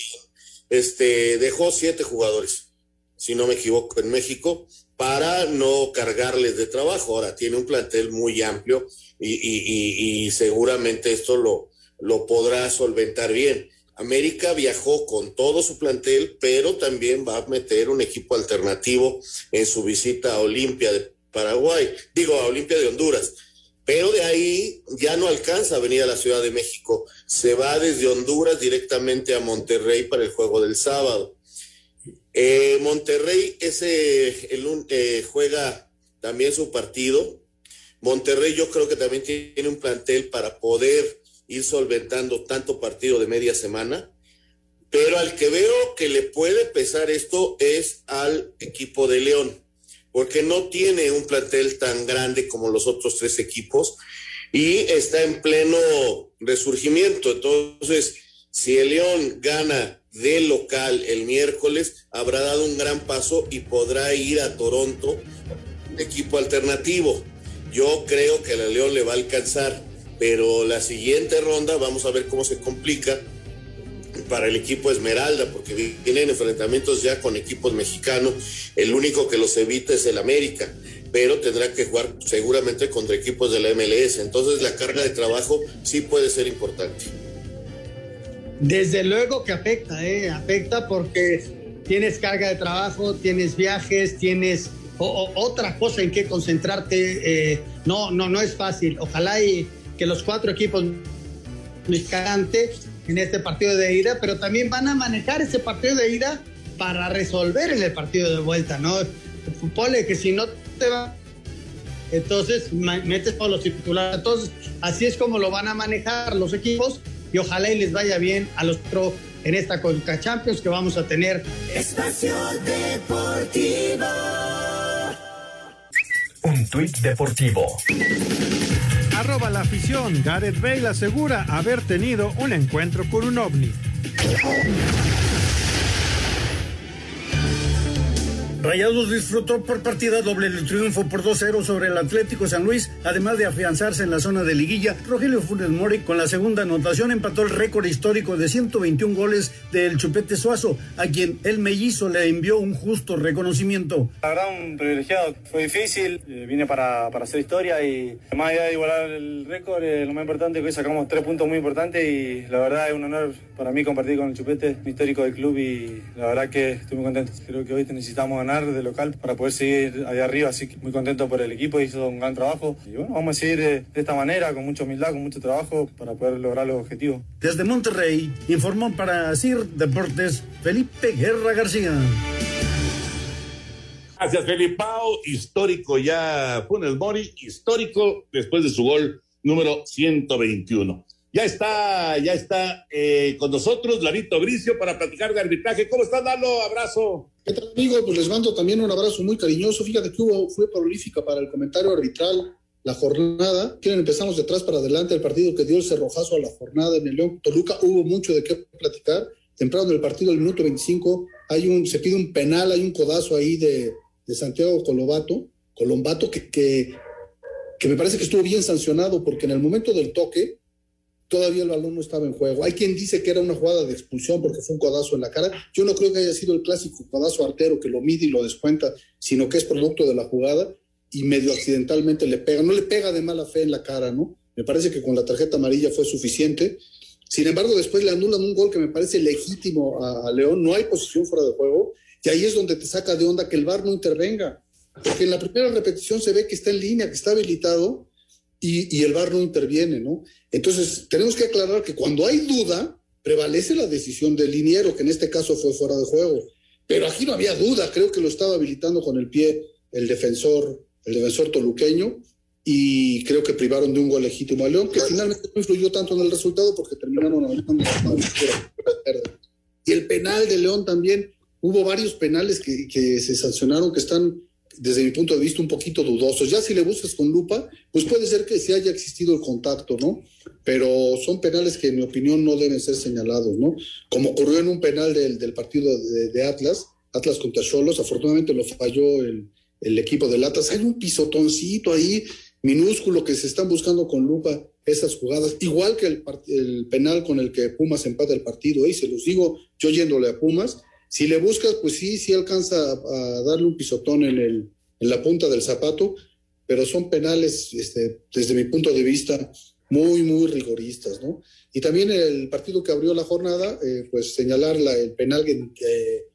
este, dejó siete jugadores, si no me equivoco, en México, para no cargarles de trabajo. Ahora tiene un plantel muy amplio y, y, y, y seguramente esto lo, lo podrá solventar bien. América viajó con todo su plantel, pero también va a meter un equipo alternativo en su visita a Olimpia de Paraguay, digo a Olimpia de Honduras. Pero de ahí ya no alcanza a venir a la Ciudad de México. Se va desde Honduras directamente a Monterrey para el juego del sábado. Eh, Monterrey ese, el, eh, juega también su partido. Monterrey yo creo que también tiene un plantel para poder ir solventando tanto partido de media semana, pero al que veo que le puede pesar esto es al equipo de León, porque no tiene un plantel tan grande como los otros tres equipos y está en pleno resurgimiento. Entonces, si el León gana de local el miércoles, habrá dado un gran paso y podrá ir a Toronto, equipo alternativo. Yo creo que el León le va a alcanzar pero la siguiente ronda vamos a ver cómo se complica para el equipo Esmeralda, porque tienen enfrentamientos ya con equipos mexicanos, el único que los evita es el América, pero tendrá que jugar seguramente contra equipos de la MLS, entonces la carga de trabajo sí puede ser importante. Desde luego que afecta, ¿eh? afecta porque tienes carga de trabajo, tienes viajes, tienes otra cosa en que concentrarte. Eh, no, no, no es fácil. Ojalá y que los cuatro equipos mexicanos en este partido de ida, pero también van a manejar ese partido de ida para resolver en el partido de vuelta, ¿no? Pone que si no te va, entonces metes todos los titulares. Entonces, así es como lo van a manejar los equipos y ojalá y les vaya bien a los otros en esta Conca Champions que vamos a tener. Espacio Deportivo. Un tuit deportivo Arroba la afición. Gareth Bale asegura haber tenido un encuentro con un ovni. Rayados disfrutó por partida doble el triunfo por 2-0 sobre el Atlético San Luis, además de afianzarse en la zona de liguilla. Rogelio Funes Mori con la segunda anotación empató el récord histórico de 121 goles del Chupete Suazo, a quien el mellizo le envió un justo reconocimiento. La verdad un privilegiado, fue difícil, eh, vine para, para, hacer historia y más allá de igualar el récord, eh, lo más importante es que hoy sacamos tres puntos muy importantes y la verdad es un honor para mí compartir con el Chupete, histórico del club y la verdad que estoy muy contento. Creo que hoy necesitamos ganar de local para poder seguir allá arriba, así que muy contento por el equipo, hizo un gran trabajo y bueno, vamos a seguir de, esta manera, con mucha humildad, con mucho trabajo para poder lograr los objetivos. Desde Monterrey, informó para CIR Deportes Felipe Guerra García. Gracias, Felipao. Histórico ya Funes Mori, histórico después de su gol número 121. Ya está, ya está eh, con nosotros Larito Bricio para platicar de arbitraje. ¿Cómo estás, Lalo? Abrazo. ¿Qué tal, amigo? Pues les mando también un abrazo muy cariñoso. Fíjate que hubo, fue prolífica para el comentario arbitral la jornada. Quieren empezamos de atrás para adelante el partido que dio el cerrojazo a la jornada en el León Toluca. Hubo mucho de qué platicar. Temprano en el partido, el minuto 25, hay un, se pide un penal, hay un codazo ahí de, de Santiago Colobato, Colombato, que, que, que me parece que estuvo bien sancionado porque en el momento del toque, todavía el balón no estaba en juego. Hay quien dice que era una jugada de expulsión porque fue un codazo en la cara. Yo no creo que haya sido el clásico codazo artero que lo mide y lo descuenta, sino que es producto de la jugada y medio accidentalmente le pega. No le pega de mala fe en la cara, ¿no? Me parece que con la tarjeta amarilla fue suficiente. Sin embargo, después le anulan un gol que me parece legítimo a, León. No hay posición fuera de juego. Y ahí es donde te saca de onda que el VAR no intervenga. Porque en la primera repetición se ve que está en línea, que está habilitado y, el VAR no interviene, ¿no? Entonces, tenemos que aclarar que cuando hay duda, prevalece la decisión del liniero, que en este caso fue fuera de juego. Pero aquí no había duda, creo que lo estaba habilitando con el pie el defensor, el defensor toluqueño, y creo que privaron de un gol legítimo a León, que finalmente no influyó tanto en el resultado porque terminaron. Y el penal de León también, hubo varios penales que, que se sancionaron que están desde mi punto de vista, un poquito dudosos. Ya si le buscas con lupa, pues puede ser que sí haya existido el contacto, ¿no? Pero son penales que, en mi opinión, no deben ser señalados, ¿no? Como ocurrió en un penal del, del partido de, Atlas, Atlas contra Cholos, afortunadamente lo falló el, el equipo del Atlas. Hay un pisotoncito ahí minúsculo que se están buscando con lupa esas jugadas, igual que el, el penal con el que Pumas empata el partido, y se los digo yo yéndole a Pumas, si le buscas, pues sí, sí alcanza a, darle un pisotón en, el, en la punta del zapato, pero son penales, este, desde mi punto de vista, muy, muy rigoristas, ¿no? Y también el partido que abrió la jornada, eh, pues señalar el penal que,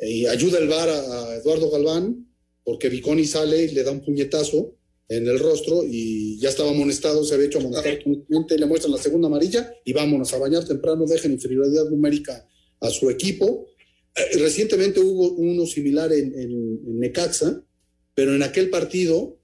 eh, ayuda el VAR a, Eduardo Galván, porque Viconi sale y le da un puñetazo en el rostro y ya estaba amonestado, se había hecho amonestar, le muestran la segunda amarilla y vámonos a bañar temprano, dejen inferioridad numérica a su equipo recientemente hubo uno similar en, Necaxa, pero en aquel partido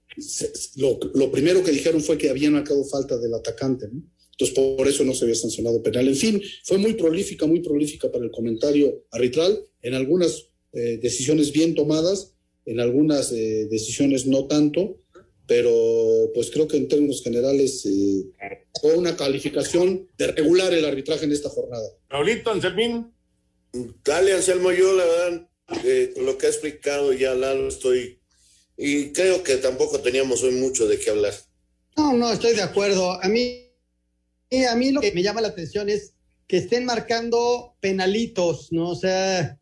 lo, primero que dijeron fue que habían marcado falta del atacante, Entonces, por eso no se había sancionado penal. En fin, fue muy prolífica, muy prolífica para el comentario arbitral, en algunas eh, decisiones bien tomadas, en algunas eh, decisiones no tanto, pero pues creo que en términos generales fue una calificación de regular el arbitraje en esta jornada. Raulito, Anselmín. Dale, Anselmo, yo la verdad, eh, lo que ha explicado ya Lalo, estoy. Y creo que tampoco teníamos hoy mucho de qué hablar. No, no, estoy de acuerdo. A mí a mí lo que me llama la atención es que estén marcando penalitos, ¿no? O sea,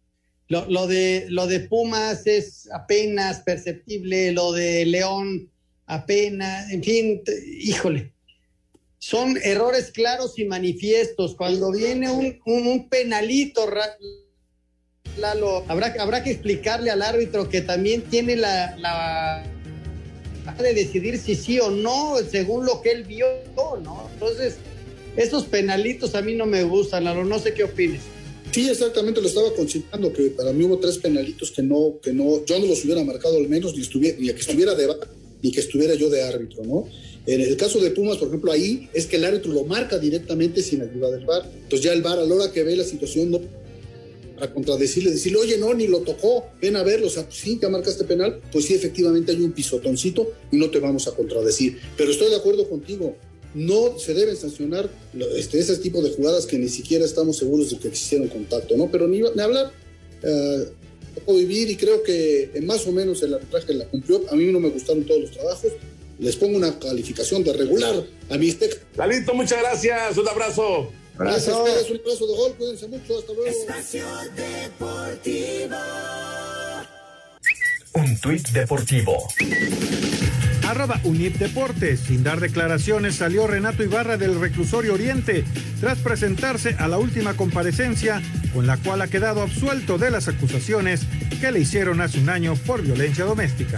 lo, de, lo de Pumas es apenas perceptible, lo de León apenas, en fin, híjole. Son errores claros y manifiestos. Cuando viene un, un, penalito, Lalo, habrá, habrá que explicarle al árbitro que también tiene la, la de decidir si sí o no, según lo que él vio, ¿no? Entonces, esos penalitos a mí no me gustan, Lalo, no sé qué opines. Sí, exactamente, lo estaba considerando que para mí hubo tres penalitos que no, que no, yo no los hubiera marcado al menos, ni, estuviera, ni que estuviera de ni que estuviera yo de árbitro, ¿no? En el caso de Pumas, por ejemplo, ahí es que el árbitro lo marca directamente sin ayuda del VAR. Entonces ya el VAR a la hora que ve la situación no para contradecirle, decirle, oye, no, ni lo tocó, ven a verlo, o sea, sí, ya marcaste penal, pues sí, efectivamente hay un pisotoncito y no te vamos a contradecir. Pero estoy de acuerdo contigo, no se deben sancionar este, ese tipo de jugadas que ni siquiera estamos seguros de que existieron contacto, ¿no? Pero ni, ni hablar, uh, puedo vivir y creo que más o menos el arbitraje la cumplió. A mí no me gustaron todos los trabajos. Les pongo una calificación de regular a mi Lalito, muchas gracias. Un abrazo. Gracias, ustedes, un abrazo de gol. Cuídense mucho. Hasta luego. Espacio Deportivo. Un tuit deportivo arroba Unip Deportes. Sin dar declaraciones salió Renato Ibarra del reclusorio Oriente tras presentarse a la última comparecencia con la cual ha quedado absuelto de las acusaciones que le hicieron hace un año por violencia doméstica.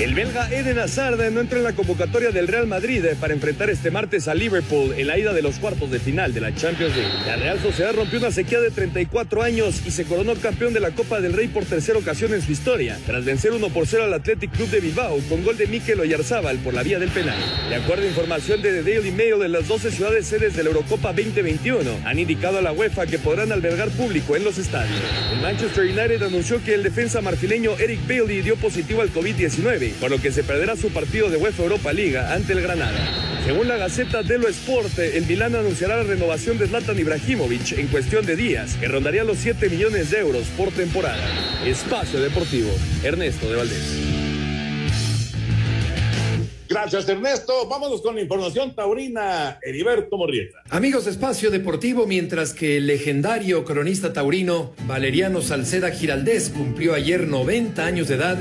El belga Eden Hazard no entra en la convocatoria del Real Madrid para enfrentar este martes a Liverpool en la ida de los cuartos de final de la Champions League. La Real Sociedad rompió una sequía de 34 años y se coronó campeón de la Copa del Rey por tercera ocasión en su historia, tras vencer 1 por 0 al Athletic Club de Bilbao con gol de Mikel Oyarzábal por la vía del penal. De acuerdo a información de The Daily Mail, de las 12 ciudades sedes de la Eurocopa 2021 han indicado a la UEFA que podrán albergar público en los estadios. El Manchester United anunció que el defensa marfileño Eric Bailey dio positivo al COVID-19 por lo que se perderá su partido de UEFA Europa Liga ante el Granada. Según la Gaceta dello Sport, el Milán anunciará la renovación de Zlatan Ibrahimovic en cuestión de días, que rondaría los 7 millones de euros por temporada. Espacio Deportivo, Ernesto de Valdés. Gracias, Ernesto. Vámonos con la información taurina. Heriberto Morrieta. Amigos de Espacio Deportivo, mientras que el legendario cronista taurino Valeriano Salceda Giraldés cumplió ayer 90 años de edad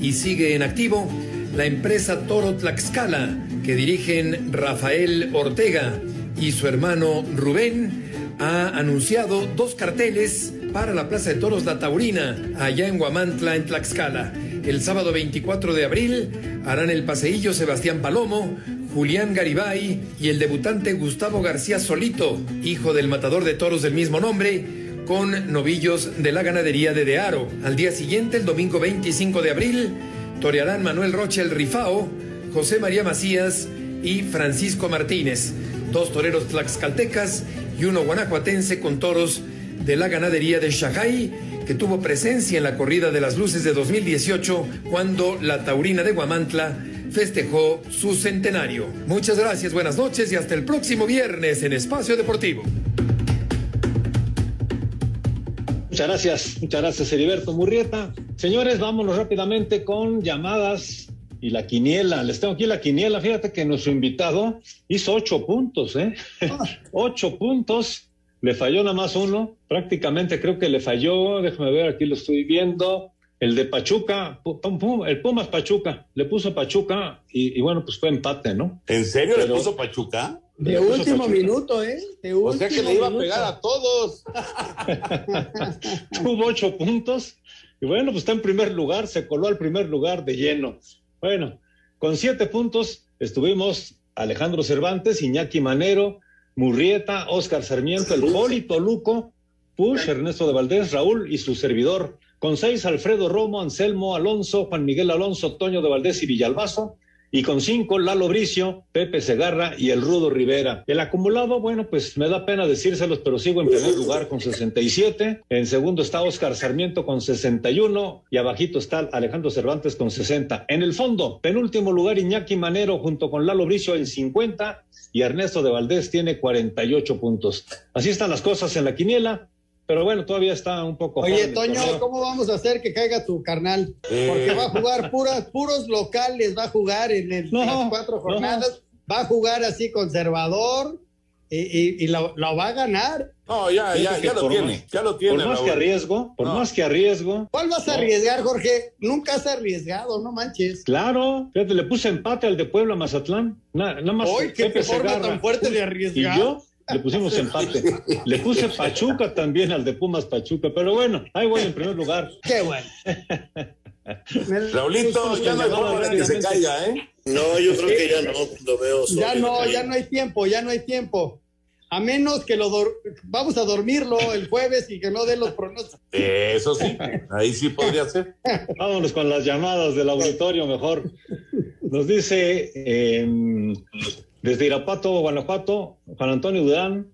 y sigue en activo la empresa Toro Tlaxcala, que dirigen Rafael Ortega y su hermano Rubén, ha anunciado dos carteles para la Plaza de Toros La Taurina, allá en Huamantla, en Tlaxcala. El sábado 24 de abril harán el paseillo Sebastián Palomo, Julián Garibay y el debutante Gustavo García Solito, hijo del matador de toros del mismo nombre, con novillos de la ganadería de Dearo. Al día siguiente, el domingo 25 de abril, torearán Manuel Rocha el Rifao, José María Macías y Francisco Martínez, dos toreros tlaxcaltecas y uno guanajuatense con toros de la ganadería de Shajay, que tuvo presencia en la corrida de las luces de 2018 cuando la taurina de Guamantla festejó su centenario. Muchas gracias, buenas noches y hasta el próximo viernes en Espacio Deportivo. Muchas gracias, muchas gracias Heriberto Murrieta. Señores, vámonos rápidamente con llamadas y la quiniela. Les tengo aquí la quiniela. Fíjate que nuestro invitado hizo ocho puntos, ¿eh? ocho puntos. Le falló nada más uno. Prácticamente creo que le falló. Déjame ver, aquí lo estoy viendo. El de Pachuca, el Pumas Pachuca. Le puso Pachuca y, bueno, pues fue empate, ¿no? ¿En serio le puso Pachuca? De último minuto, ¿eh? De o sea que le iba a pegar a todos. Tuvo ocho puntos. Y bueno, pues está en primer lugar, se coló al primer lugar de lleno. Bueno, con siete puntos estuvimos Alejandro Cervantes, Iñaki Manero, Murrieta, Oscar Sarmiento, el Polito Luco, Push, Ernesto de Valdés, Raúl y su servidor. Con seis, Alfredo Romo, Anselmo Alonso, Juan Miguel Alonso, Toño de Valdés y Villalbazo y con cinco Lalo Bricio, Pepe Segarra y el Rudo Rivera. El acumulado, bueno, pues me da pena decírselos, pero sigo en primer lugar con 67. En segundo está Oscar Sarmiento con 61 y abajito está Alejandro Cervantes con 60. En el fondo, penúltimo lugar Iñaki Manero junto con Lalo Bricio en 50 y Ernesto de Valdés tiene 48 puntos. Así están las cosas en la quiniela. Pero bueno, todavía está un poco. Oye, joven Toño. ¿cómo vamos a hacer que caiga tu carnal? Porque va a jugar puras, puros locales, va a jugar en, el- No, las cuatro jornadas, va a jugar así conservador y, y- y lo, lo va a ganar. No, ya, ya, ya lo tiene, más- ya lo tiene. Por más Raúl. que arriesgo, por No. más que arriesgo. ¿Cuál vas a No. arriesgar, Jorge? Nunca has arriesgado, no manches. Claro, fíjate, le puse empate al de Puebla Mazatlán. Na- Nada más. Hoy, qué forma tan fuerte de y arriesgar. yo le pusimos empate. Le puse Pachuca también al de Pumas Pachuca, pero bueno, ahí voy en primer lugar. Qué bueno. Raulito, ya no hay forma de que se caiga, ¿eh? No, yo creo que ya no, lo veo Ya sólido no, ya no hay tiempo, ya no hay tiempo. A menos que lo dor- vamos a dormirlo el jueves y que no dé los pronósticos. Eso sí, ahí sí podría ser. Vámonos con las llamadas del auditorio mejor. Nos dice eh, desde Irapato, Guanajuato, Juan Antonio Durán.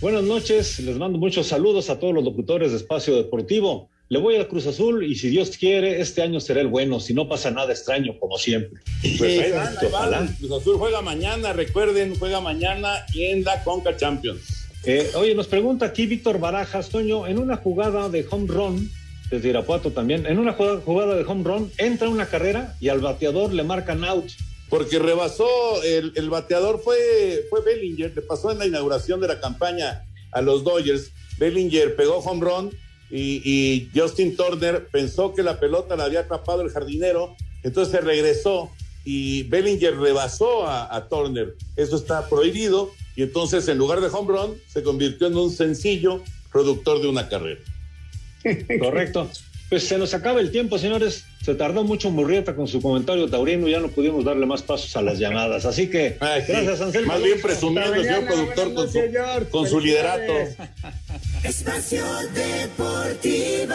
Buenas noches, les mando muchos saludos a todos los locutores de Espacio Deportivo. Le voy al Cruz Azul y si Dios quiere, este año será el bueno, si no pasa nada extraño, como siempre. Pues ahí van, ahí van. Ojalá. Cruz Azul juega mañana, recuerden, juega mañana en la Conca Champions. Eh, oye, nos pregunta aquí Víctor Barajas, Toño, en una jugada de home run, desde Irapuato también, en una jugada, jugada de home run, entra una carrera y al bateador le marcan out. Porque rebasó, el, el bateador fue, fue Bellinger, le pasó en la inauguración de la campaña a los Dodgers. Bellinger pegó home run y, y Justin Turner pensó que la pelota la había atrapado el jardinero, entonces se regresó y Bellinger rebasó a, Turner. Eso está prohibido y entonces en lugar de home run se convirtió en un sencillo productor de una carrera. Correcto. Pues se nos acaba el tiempo, señores. Se tardó mucho Murrieta con su comentario taurino, ya no pudimos darle más pasos a las llamadas. Así que, Ay, sí. gracias, Anselmo. Más bien presumiendo señor productor con su, con su liderato. Espacio Deportivo.